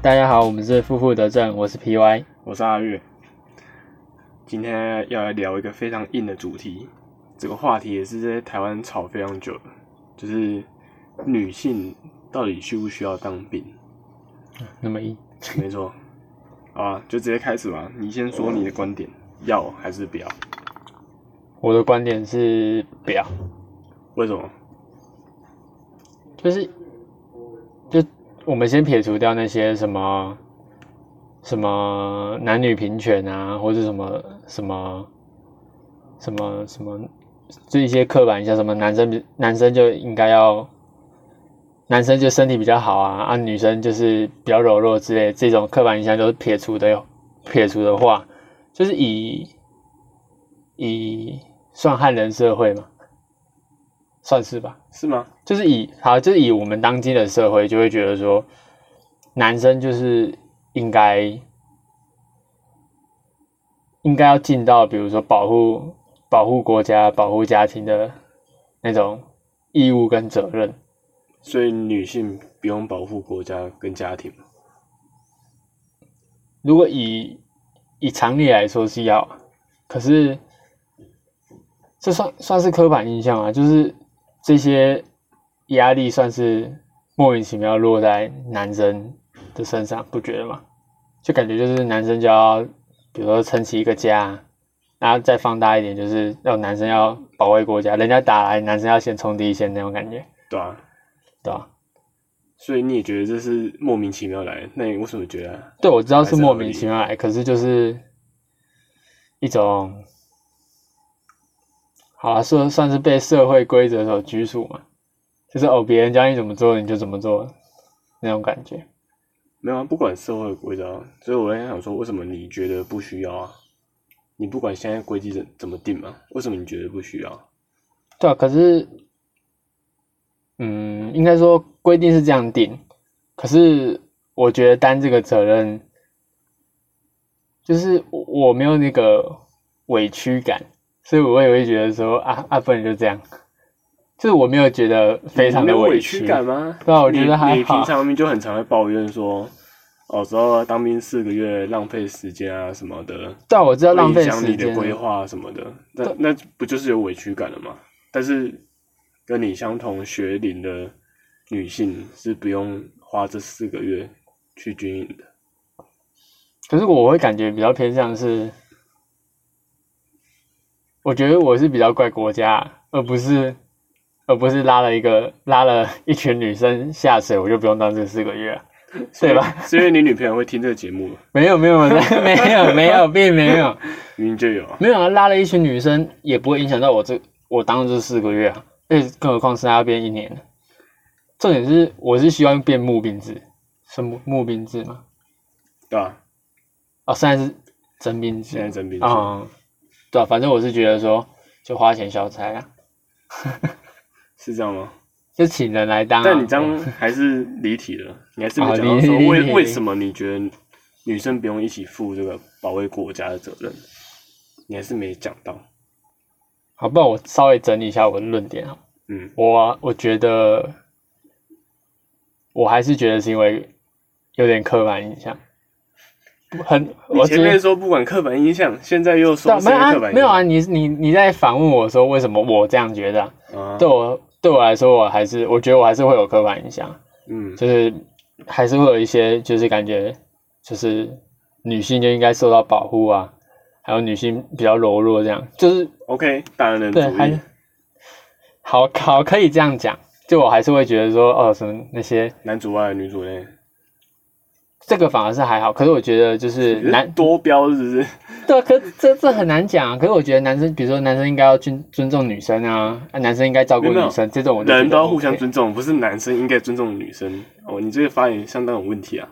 好，大家好，我们是负负得正，我是 PY，我是阿月。今天要来聊一个非常硬的主题，这个话题也是在台湾吵非常久的，就是女性到底需不需要当兵？那么硬，没错。啊，就直接开始吧。你先说你的观点，要还是不要？我的观点是不要。为什么？就是，就我们先撇除掉那些什么什么男女平权啊，或者什么什么什么什么，这一些刻板印象，什么男生男生就应该要，男生就身体比较好啊，啊女生就是比较柔弱之类，这种刻板印象都是撇除的哟。撇除的话，就是以以算汉人社会嘛。算是吧，是吗？就是以好，就是以我们当今的社会，就会觉得说，男生就是应该应该要尽到，比如说保护保护国家、保护家庭的那种义务跟责任。所以女性不用保护国家跟家庭如果以以常理来说是要，可是这算算是刻板印象啊，就是。这些压力算是莫名其妙落在男生的身上，不觉得吗？就感觉就是男生就要，比如说撑起一个家，然后再放大一点，就是要男生要保卫国家，人家打来，男生要先冲第一线那种感觉。对啊，对啊。所以你也觉得这是莫名其妙来？那你为什么觉得？对，我知道是莫名其妙来，可是就是一种。好啊，算算是被社会规则所拘束嘛，就是哦，别人教你怎么做你就怎么做，那种感觉。没有啊，不管社会规则，啊所以我在想说，为什么你觉得不需要啊？你不管现在规矩怎怎么定嘛，为什么你觉得不需要？对啊，可是，嗯，应该说规定是这样定，可是我觉得担这个责任，就是我没有那个委屈感。所以我也会觉得说啊啊，不能就这样，就是我没有觉得非常的委屈感吗？对啊，我觉得还好。你平常就很常会抱怨说，哦，之后当兵四个月浪费时间啊什么的。对啊，我知道浪费时间。你的规划什么的，那那不就是有委屈感了吗？但是跟你相同学龄的女性是不用花这四个月去军营的。可是我会感觉比较偏向是。我觉得我是比较怪国家，而不是，而不是拉了一个拉了一群女生下水，我就不用当这四个月，对吧？是因为你女朋友会听这个节目 没有没有没有没有没有并没有，明明就有。没有啊，拉了一群女生也不会影响到我这我当这四个月啊，而且更何况是要变一年。重点是我是希望变募兵制，是募募兵制吗？对啊。哦，现在是征兵制，现在征兵制啊。对啊，反正我是觉得说，就花钱消灾啊，是这样吗？就请人来当。但你这样还是离题了，你还是没讲到说为为什么你觉得女生不用一起负这个保卫国家的责任？你还是没讲到。好，不然我稍微整理一下我的论点啊。嗯，我我觉得，我还是觉得是因为有点刻板印象。很，我前面说不管刻板印象，现在又说没有啊，没有啊，你你你在反问我说为什么我这样觉得？啊对我对我来说，我还是我觉得我还是会有刻板印象，嗯，就是还是会有一些就是感觉就是女性就应该受到保护啊，还有女性比较柔弱这样，就是 OK 大男人主义，好好可以这样讲，就我还是会觉得说哦什么那些男主外女主内。这个反而是还好，可是我觉得就是男多标是不是？对，可这这很难讲。可是我觉得男生，比如说男生应该要尊尊重女生啊，男生应该照顾女生，这种人都要互相尊重，不是男生应该尊重女生哦。你这个发言相当有问题啊！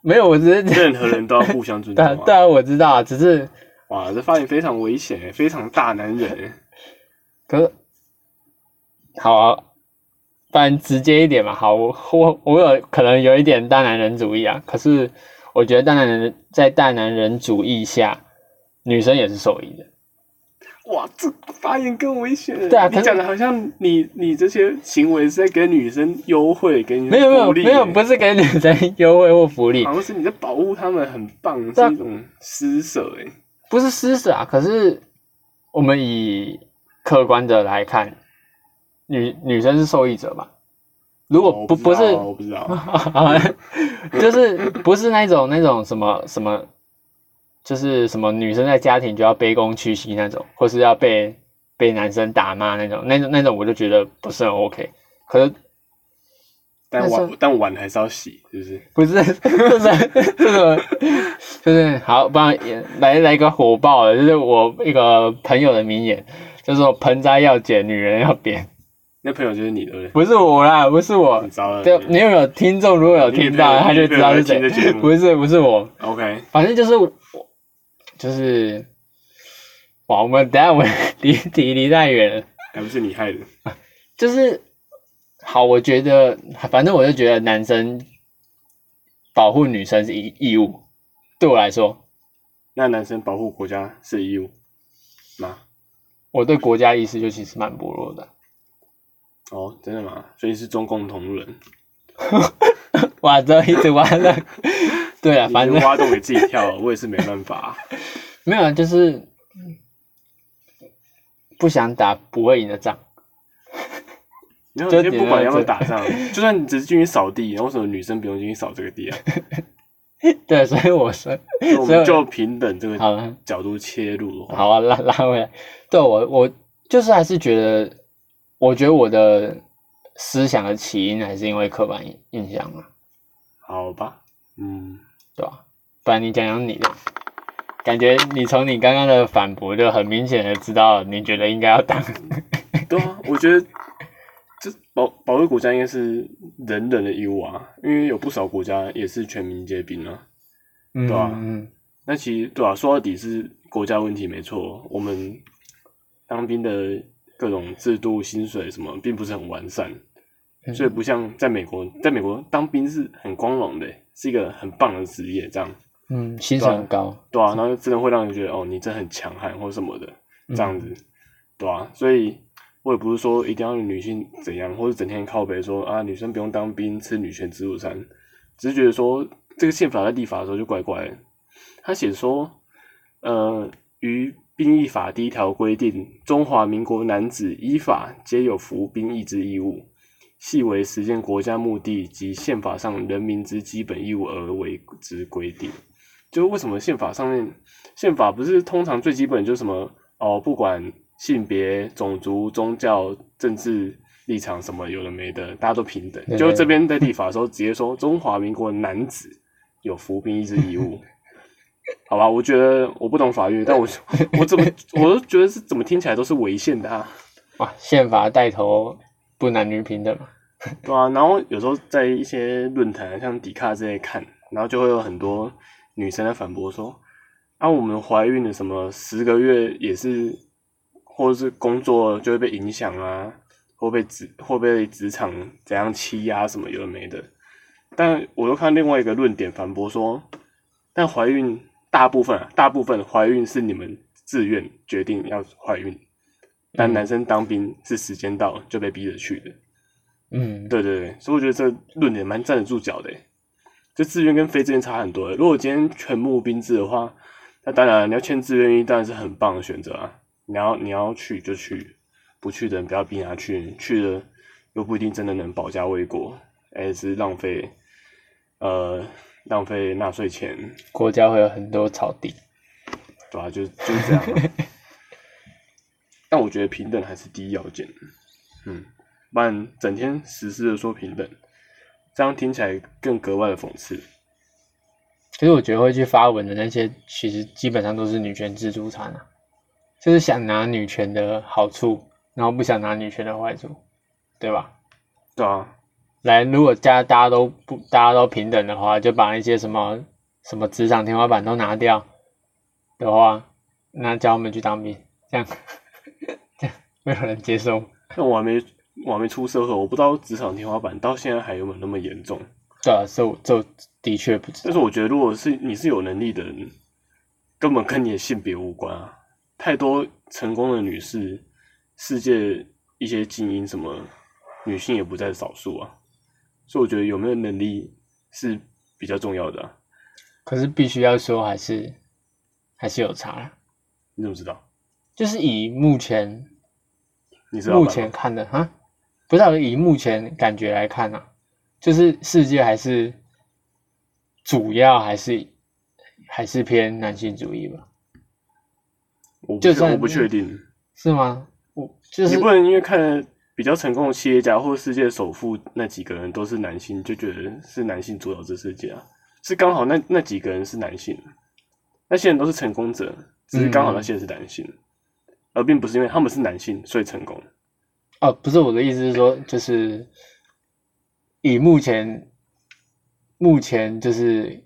没有，我只是任何人都要互相尊重。对啊，我知道，只是哇，这发言非常危险，非常大男人。可是好啊。不然直接一点嘛，好，我我我有可能有一点大男人主义啊，可是我觉得大男人在大男人主义下，女生也是受益的。哇，这发言更危险。对啊可是你讲的好像你你这些行为是在给女生优惠，给女生没有没有没有，欸不是给女生优惠或福利，好像是你在保护他们，很棒，对啊是一种施舍哎。不是施舍啊。可是我们以客观的来看，女女生是受益者吧？如果我不不是，我不知道，就是不是那种那种什么什么，就是什么女生在家庭就要卑躬屈膝那种，或是要被被男生打骂那种，那种那种我就觉得不是很 OK。可是但碗但碗还是要洗，是不是？不是，就是这个，就是好，不然也来来个火爆的，就是我一个朋友的名言，就是说盆栽要剪，女人要扁，那朋友就是你，对不对？不是我啦，不是我很。糟了。就你有没有听众？如果有听到，他就知道是谁不是，不是我，OK，反正就是我，就是，哇，我们等一下我们 离离离太远了。还不是你害的。就是好，我觉得反正我就觉得男生保护女生是义义务，对我来说，那男生保护国家是义务吗？我对国家意识就其实蛮薄弱的。哦，真的吗？所以是中共同路人，哇，这一直挖了，对啊，你反正就挖洞给自己跳，我也是没办法。没有，啊，就是不想打不会赢的仗。然后就不管要不要打仗，就算你只是进去扫地，然后为什么女生不用进去扫这个地啊？对，所以我说，我们就平等这个，角度切入，好啊，拉拉回来。对我，我就是还是觉得，我觉得我的思想的起因还是因为刻板印印象啊，好吧，嗯，对吧、不然你讲讲你的，感觉你从你刚刚的反驳就很明显的知道，你觉得应该要当。对啊，我觉得这保保卫国家应该是人人的义务啊，因为有不少国家也是全民皆兵啊。嗯对啊嗯那其实对啊，说到底是国家问题没错，我们当兵的各种制度、薪水什么，并不是很完善，嗯所以不像在美国，在美国当兵是很光荣的，是一个很棒的职业，这样嗯，薪水很高。对啊，然后真的会让人觉得哦，你真的很强悍或什么的，嗯这样子，对啊，所以我也不是说一定要女性怎样，或者整天靠北说啊女生不用当兵吃女权自助餐，只是觉得说这个宪法在立法的时候就怪怪的。他写说，呃，于兵役法第一条规定，中华民国男子依法皆有服兵役之义务，系为实现国家目的及宪法上人民之基本义务而为之规定。就为什么宪法上面，宪法不是通常最基本就是什么哦，不管性别、种族、宗教、政治立场什么有的没的，大家都平等。就这边在立法的时候直接说中华民国男子有服兵役之义务。好吧，我觉得我不懂法律，但我 我怎么我都觉得是怎么听起来都是违宪的啊，哇，宪法带头不男女平等嘛？对啊。然后有时候在一些论坛，像迪卡这些看，然后就会有很多女生在反驳说，啊，我们怀孕了什么十个月也是，或者是工作就会被影响啊，会被职会被职场怎样欺压什么有的没的。但我又看另外一个论点反驳说，但怀孕大部分啊，大部分怀孕是你们自愿决定要怀孕，但嗯男生当兵是时间到就被逼着去的。嗯，对对对，所以我觉得这论点蛮站得住脚的耶。就自愿跟非自愿差很多。如果今天全募兵制的话，那当然你要签自愿役当然是很棒的选择啊。你要你要去就去，不去的人不要逼他去，去了又不一定真的能保家卫国，而是浪费呃浪费纳税钱，国家会有很多草地。对吧、就就是这样啊。但我觉得平等还是第一要件，嗯，不然整天实施的说平等，这样听起来更格外的讽刺。其实我觉得会去发文的那些，其实基本上都是女权自助餐啊，就是想拿女权的好处，然后不想拿女权的坏处，对吧？对啊，来，如果家大家都不大家都平等的话，就把那些什么什么职场天花板都拿掉的话，那叫我们去当兵，这样 这样没有人接受？那我还没我还没出社会，我不知道职场天花板到现在还有没有那么严重。对啊，这我这的确不知道。但是我觉得，如果是你是有能力的人，根本跟你的性别无关啊。太多成功的女士，世界一些精英什么女性也不在少数啊，所以我觉得有没有能力是比较重要的、啊。可是必须要说，还是还是有差啦。你怎么知道？就是以目前你知道吧目前看的哈，不是啊以目前感觉来看啊，就是世界还是主要还是还是偏男性主义吧？我不就算我不确定，是吗？我就是你不能因为看比较成功的企业家或世界首富那几个人都是男性，就觉得是男性主导这世界啊。是刚好那那几个人是男性，那些人都是成功者，只是刚好那些人是男性，而并不是因为他们是男性所以成功。哦，不是我的意思是说，就是以目前目前就是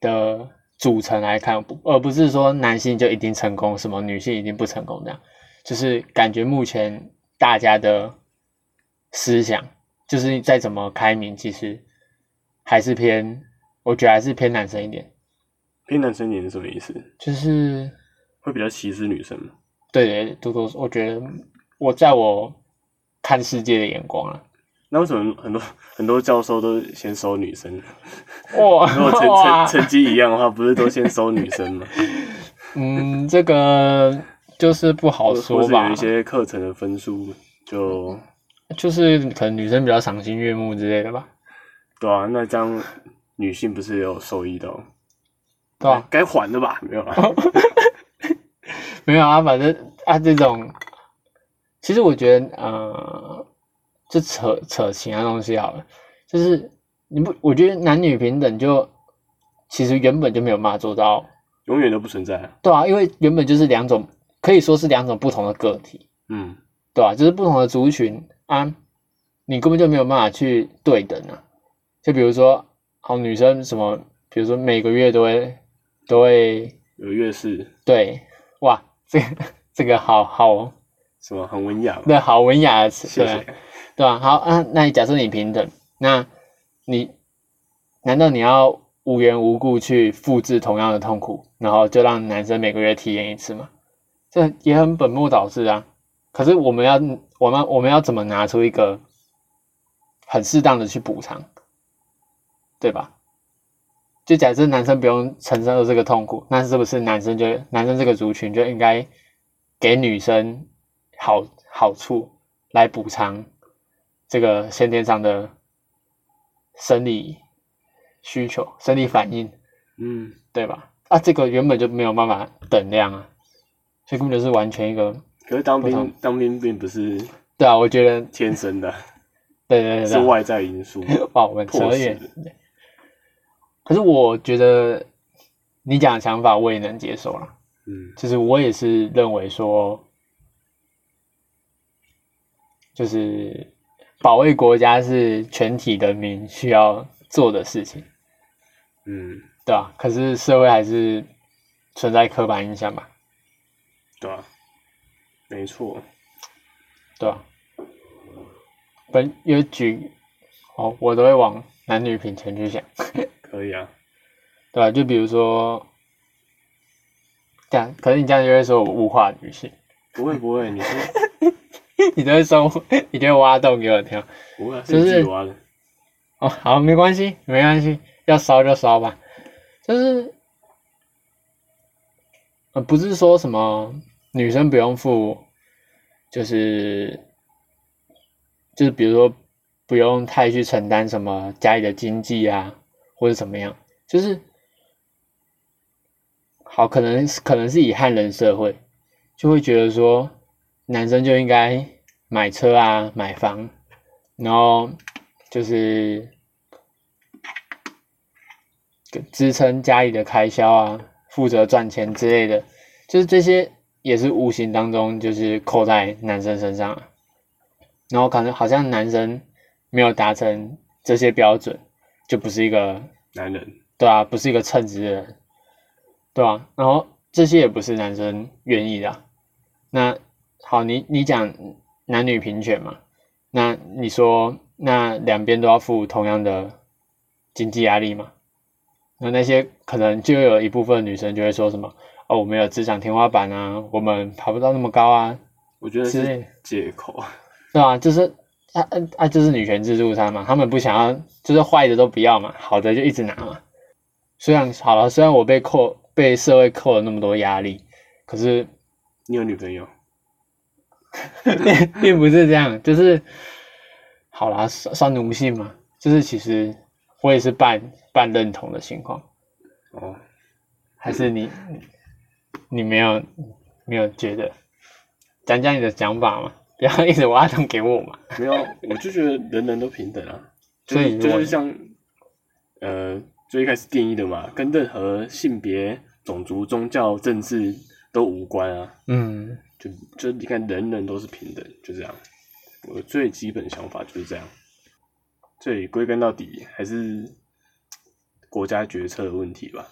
的组成来看，不而不是说男性就一定成功，什么女性一定不成功这样，就是感觉目前大家的思想，就是再怎么开明，其实还是偏，我觉得还是偏男生一点，偏男生一点是什么意思？就是会比较歧视女生吗？对对，多多，我觉得我在我看世界的眼光啊。那为什么很多很多教授都先收女生？哇 如果成成成绩一样的话，不是都先收女生吗？嗯，这个就是不好说吧有一，些课程的分数就就是可能女生比较赏心悦目之类的吧，对啊，那这样女性不是也有受益到？对啊、该还的吧？没有啦。没有啊，反正啊这种，其实我觉得呃，就扯扯其他东西好了，就是你不，我觉得男女平等就其实原本就没有办法做到，永远都不存在啊。对啊，因为原本就是两种，可以说是两种不同的个体，嗯，对吧、就是不同的族群啊，你根本就没有办法去对等啊。就比如说，好女生什么，比如说每个月都会都会有月事对，哇，这个这个好好什么很文雅，对好文雅的词，对啊谢谢。对吧、好啊，那你假设你平等，那你难道你要无缘无故去复制同样的痛苦，然后就让男生每个月体验一次吗？这也很本末倒置啊。可是我们要我们我们要怎么拿出一个很适当的去补偿，对吧？就假设男生不用承受这个痛苦，那是不是男生就男生这个族群就应该给女生好好处来补偿这个先天上的生理需求、生理反应，嗯，对吧？啊，这个原本就没有办法等量啊，所以根本就是完全一个，可是当兵当兵并不是对啊，我觉得，天生的，对对对对，是外在因素。哇，我们扯迫远。可是我觉得你讲的想法我也能接受了，嗯，就是我也是认为说，就是保卫国家是全体人民需要做的事情，嗯，对吧、可是社会还是存在刻板印象吧，对啊，没错。对啊、本有举，哦，我都会往男女平权去想，可以啊，对吧、就比如说，这样，可是你这样就会说我物化女性，不会不会，你是 你都会说，你就会挖洞给我跳。不会啊，就是自己挖的。哦，好，没关系，没关系，要烧就烧吧。就是，呃，不是说什么女生不用付，就是，就是比如说不用太去承担什么家里的经济啊，或者怎么样，就是，好，可能可能是以汉人社会，就会觉得说，男生就应该买车啊，买房，然后就是支撑家里的开销啊，负责赚钱之类的，就是这些也是无形当中就是扣在男生身上啊。然后可能好像男生没有达成这些标准，就不是一个男人，对啊，不是一个称职的人，对啊，然后这些也不是男生愿意的啊、那好，你你讲男女平权嘛，那你说那两边都要负同样的经济压力嘛？那那些可能就有一部分女生就会说什么我们有职场天花板啊，我们爬不到那么高啊，我觉得是借口。对啊，就是啊啊啊，就是女权自助餐嘛，他们不想要，就是坏的都不要嘛，好的就一直拿嘛。虽然好了，虽然我被扣被社会扣了那么多压力，可是你有女朋友？并并不是这样，就是好啦，算算奴性嘛，就是其实我也是半半认同的情况，哦，还是你你没有没有觉得？讲讲你的想法嘛，不要一直挖洞给我嘛。没有，我就觉得人人都平等啊，就所以是就是像呃最一开始定义的嘛，跟任何性别、种族、宗教、政治都无关啊。嗯，就就你看，人人都是平等，就这样。我最基本想法就是这样。所以归根到底还是国家决策的问题吧，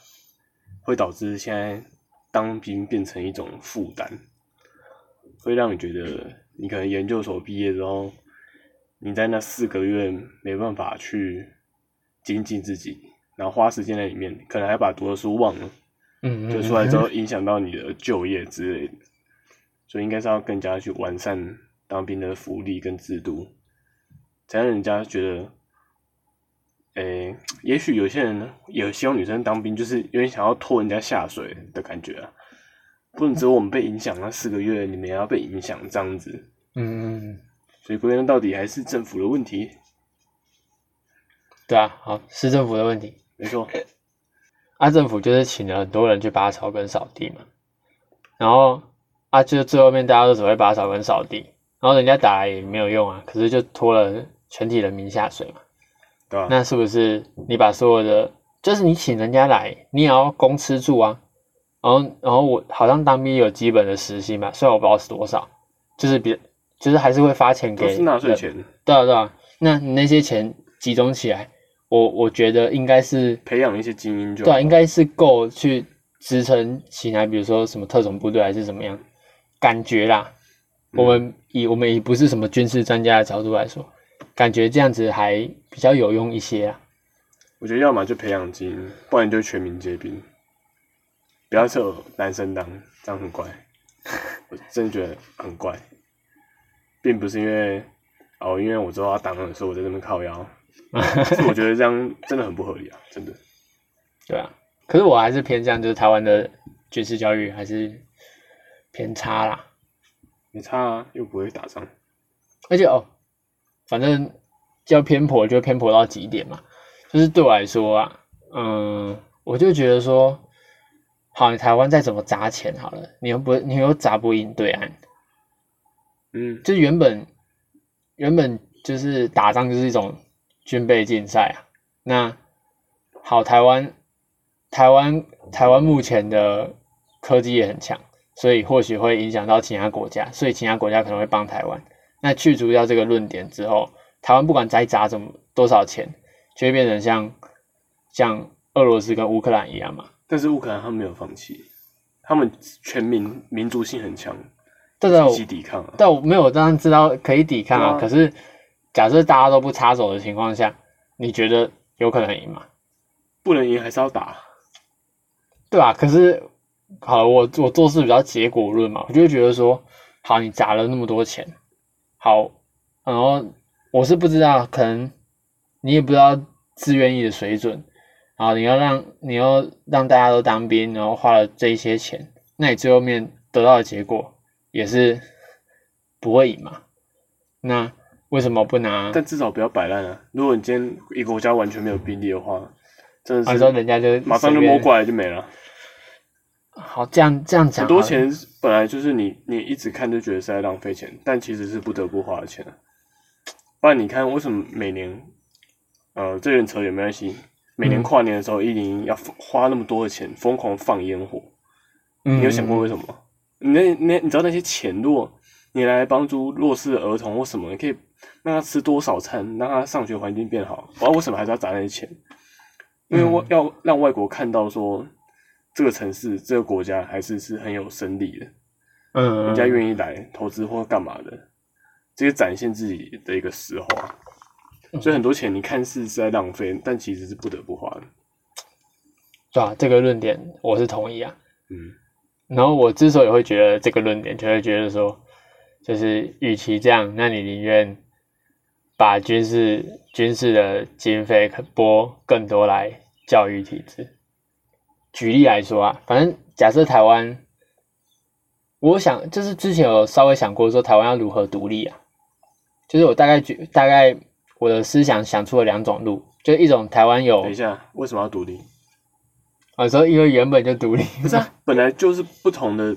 会导致现在当兵变成一种负担，会让你觉得你可能研究所毕业之后，你在那四个月没办法去精进自己，然后花时间在里面，可能还把读的书忘了。嗯，就出来之后影响到你的就业之类的，所以应该是要更加去完善当兵的福利跟制度，才让人家觉得，诶、也许有些人也希望女生当兵，就是有点想要拖人家下水的感觉啊，不能只有我们被影响那四个月，你们也要被影响这样子，嗯，嗯，所以归根到底还是政府的问题，对啊，好，是政府的问题，没错，啊，政府就是请了很多人去拔草跟扫地嘛，然后啊，就最后面大家都只会拔草跟扫地，然后人家打来也没有用啊，可是就拖了全体人民下水嘛，对吧、那是不是你把所有的，就是你请人家来，你也要供吃住啊，然后然后我好像当兵有基本的时薪嘛，虽然我不知道是多少，就是比就是还是会发钱给都是纳税钱，对啊对啊，那你那些钱集中起来，我我觉得应该是培养一些精英就对啊，应该是够去支撑起来，比如说什么特种部队还是怎么样，感觉啦。我们以我们以不是什么军事专家的角度来说，感觉这样子还比较有用一些啊。我觉得要么就培养精英，不然就全民皆兵，不要只有男生当，这样很怪。我真的觉得很怪，并不是因为哦，因为我知道他当了，所以我在那边靠腰。是我觉得这样真的很不合理啊，真的。对啊，可是我还是偏向就是台湾的军事教育还是偏差啦。没差啊，又不会打仗。而且哦，反正要偏颇就偏颇到极点嘛。就是对我来说啊，嗯，我就觉得说，好，你台湾再怎么砸钱好了，你又不你又砸不赢对岸。嗯，就原本原本就是打仗就是一种军备竞赛啊。那好，台湾台湾台湾目前的科技也很强，所以或许会影响到其他国家，所以其他国家可能会帮台湾。那去除掉这个论点之后，台湾不管再砸怎么多少钱，就会变成像像俄罗斯跟乌克兰一样嘛。但是乌克兰他们没有放弃，他们全民民族性很强，对对，积极抵抗啊。但我没有当然知道可以抵抗啊。啊可是假设大家都不插手的情况下，你觉得有可能赢吗？不能赢还是要打。对吧、可是好了，我我做事比较结果论嘛，我就会觉得说，好，你砸了那么多钱，好，然后我是不知道，可能你也不知道自愿意的水准，然后你要让你要让大家都当兵，然后花了这一些钱，那你最后面得到的结果也是不会赢嘛？那为什么不拿？但至少不要摆烂啊！如果你今天一个国家完全没有兵力的话，真的你说人家就马上就摸过来就没了。好，这样这样讲，很多钱本来就是你你一直看就觉得是在浪费钱，但其实是不得不花的钱啊。不然你看为什么每年，呃，这人扯也没关系，每年嗯跨年的时候一零一要花那么多的钱疯狂放烟火，嗯，你有想过为什么吗？你那那你知道那些钱，如果你来帮助弱势儿童或什么，你可以让他吃多少餐，让他上学环境变好，不知道为什么还是要砸那些钱？因为我嗯要让外国看到说，这个城市、这个国家还是是很有生力的，嗯，人家愿意来投资或干嘛的，这些展现自己的一个实话。所以很多钱你看似是在浪费，但其实是不得不花的。对啊，这个论点我是同意啊。嗯，然后我之所以会觉得这个论点，就会觉得说，就是与其这样，那你宁愿把军事军事的经费拨更多来教育体制。举例来说啊，反正假设台湾，我想就是之前有稍微想过说台湾要如何独立啊，就是我大概举大概我的思想想出了两种路，就一种台湾有等一下，为什么要独立？啊，说因为原本就独立，不是啊，本来就是不同的。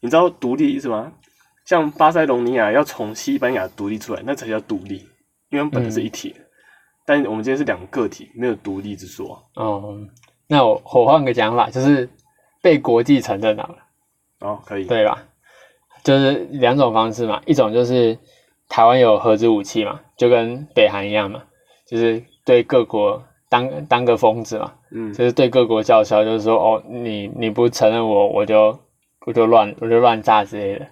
你知道独立意思吗？像巴塞隆尼亚要从西班牙独立出来，那才叫独立，因为本来是一体的。但我们今天是两个个体，没有独立之说。哦，那我我换个讲法，就是被国际承认了，哦，可以，对吧？就是两种方式嘛，一种就是台湾有核子武器嘛，就跟北韩一样嘛，就是对各国当当个疯子嘛，嗯，就是对各国叫嚣，就是说哦，你你不承认我，我就我就乱我就乱炸之类的。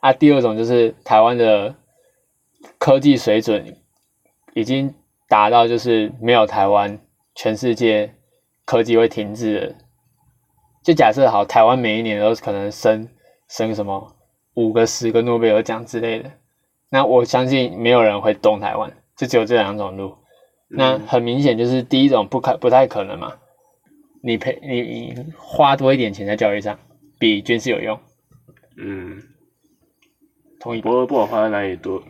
啊，第二种就是台湾的科技水准已经达到，就是没有台湾，全世界科技会停滞的。就假设好，台湾每一年都可能升升什么五个、十个诺贝尔奖之类的，那我相信没有人会动台湾，就只有这两种路。那很明显就是第一种不可不太可能嘛，你赔你你花多一点钱在教育上，比军事有用，嗯，同意吧？不过不管花在哪里多，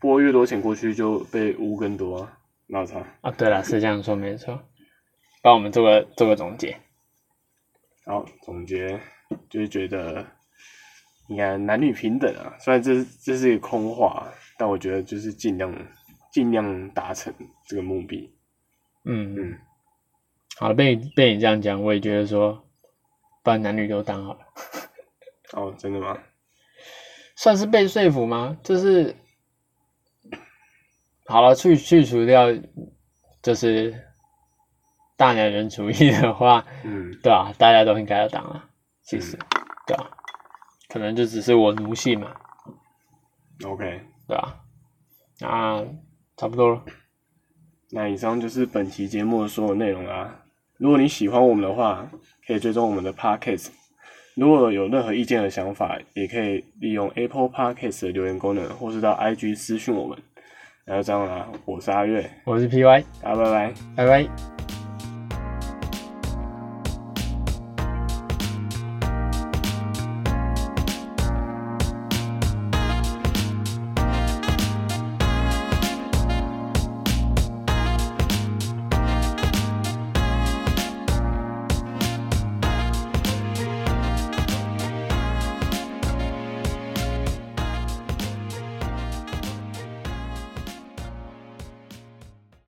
拨越多钱过去就被污更多啊，那差。啊，对了，是这样说没错。帮我们做个做个总结。好，总结就是觉得，你看男女平等啊，虽然这这是一个空话，但我觉得就是尽量尽量达成这个目的。嗯嗯，好了，被被你这样讲，我也觉得说，把男女都当好了，哦，真的吗？算是被说服吗？就是好了，去去除掉就是大男人主义的话，嗯，对啊，大家都应该要当啊，其实，对啊，可能就只是我奴性嘛，OK，对啊，那差不多了，那以上就是本期节目的所有内容啦。如果你喜欢我们的话，可以追踪我们的 Podcast。如果有任何意见和想法，也可以利用 Apple Podcast 的留言功能，或是到 IG 私讯我们。那就这样啦，我是阿月，我是 PY，大家拜拜。拜拜。